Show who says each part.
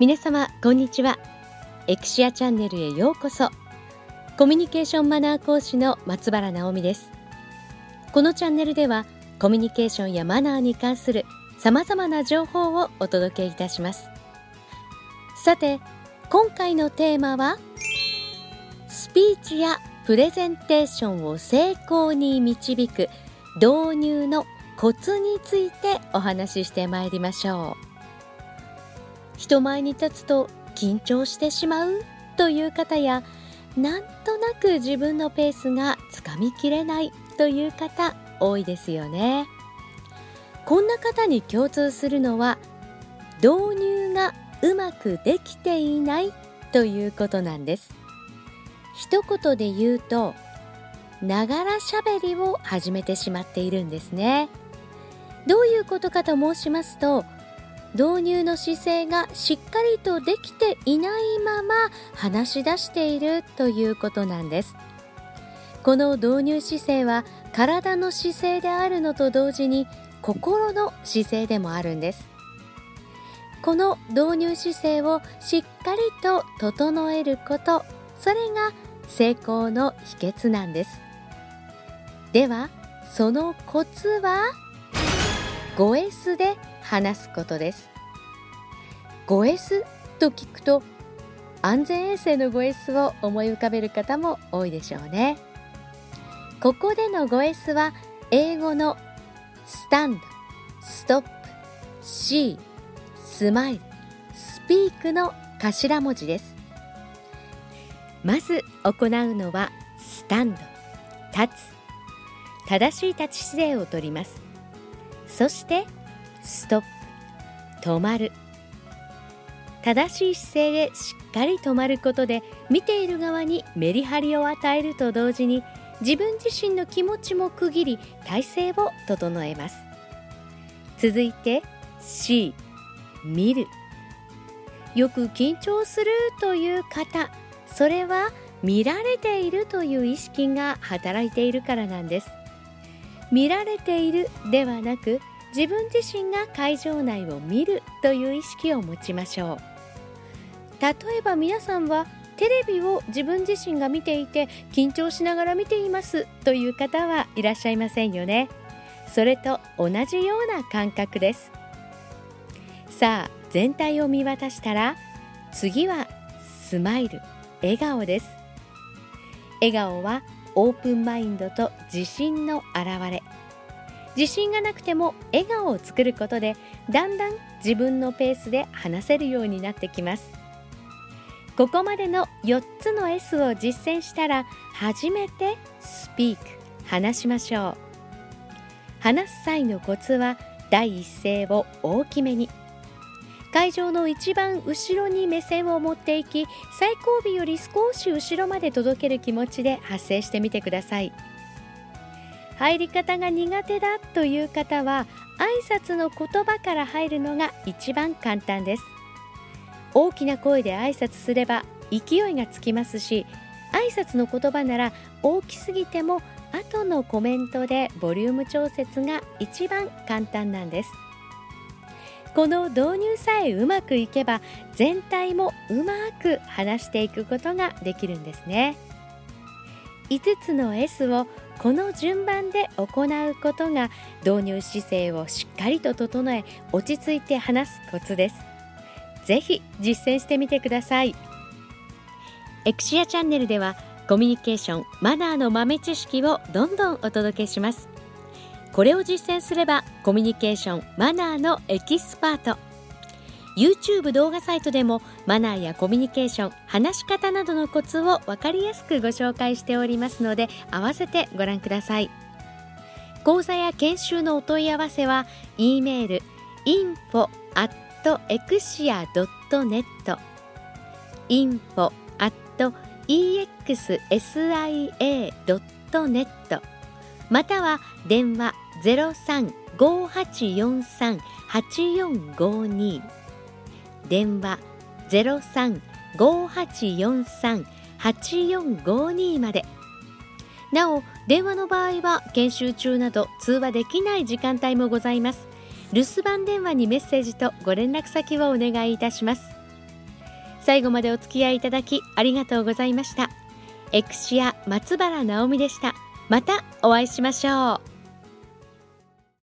Speaker 1: 皆様こんにちは。エクシアチャンネルへようこそ。コミュニケーションマナー講師の松原直美です。このチャンネルではコミュニケーションやマナーに関する様々な情報をお届けいたします。さて今回のテーマはスピーチやプレゼンテーションを成功に導く導入のコツについてお話ししてまいりましょう。人前に立つと緊張してしまうという方やなんとなく自分のペースがつかみきれないという方多いですよね。こんな方に共通するのは導入がうまくできていないということなんです。一言で言うとながらしゃべりを始めてしまっているんですね。どういうことかと申しますと導入の姿勢がしっかりとできていないまま話し出しているということなんです。この導入姿勢は体の姿勢であるのと同時に心の姿勢でもあるんです。この導入姿勢をしっかりと整えることそれが成功の秘訣なんです。ではそのコツは？5S で話すことです。5S と聞くと安全衛生の 5S を思い浮かべる方も多いでしょうね。ここでの 5S は英語のスタンド、ストップ、シー、スマイル、スピークの頭文字です。まず行うのはスタンド、立つ正しい立ち姿勢をとります。そしてストップ。止まる。正しい姿勢でしっかり止まることで見ている側にメリハリを与えると同時に自分自身の気持ちも区切り体勢を整えます。続いて C 見る。よく緊張するという方それは見られているという意識が働いているからなんです。見られているではなく自分自身が会場内を見るという意識を持ちましょう。例えば皆さんはテレビを自分自身が見ていて緊張しながら見ていますという方はいらっしゃいませんよね。それと同じような感覚です。さあ全体を見渡したら次はスマイル笑顔です。笑顔はオープンマインドと自信の表れ。自信がなくても笑顔を作ることでだんだん自分のペースで話せるようになってきます。ここまでの4つの S を実践したら初めてスピーク。話しましょう。話す際のコツは第一声を大きめに。会場の一番後ろに目線を持っていき最後尾より少し後ろまで届ける気持ちで発声してみてください。入り方が苦手だという方は挨拶の言葉から入るのが一番簡単です。大きな声で挨拶すれば勢いがつきますし挨拶の言葉なら大きすぎても後のコメントでボリューム調節が一番簡単なんです。この導入さえうまくいけば全体もうまく話していくことができるんですね。5つの S をこの順番で行うことが導入姿勢をしっかりと整え落ち着いて話すコツです。ぜひ実践してみてください。エクシアチャンネルではコミュニケーションマナーの豆知識をどんどんお届けします。これを実践すればコミュニケーションマナーのエキスパート。YouTube 動画サイトでもマナーやコミュニケーション話し方などのコツを分かりやすくご紹介しておりますので合わせてご覧ください。講座や研修のお問い合わせは e メール info at exia.net info at exsia.net または電話03-5843-8452電話03-5843-8452まで。なお電話の場合は研修中など通話できない時間帯もございます。留守番電話にメッセージとご連絡先をお願いいたします。最後までお付き合いいただきありがとうございました。エクシア松原直美でした。またお会いしましょう。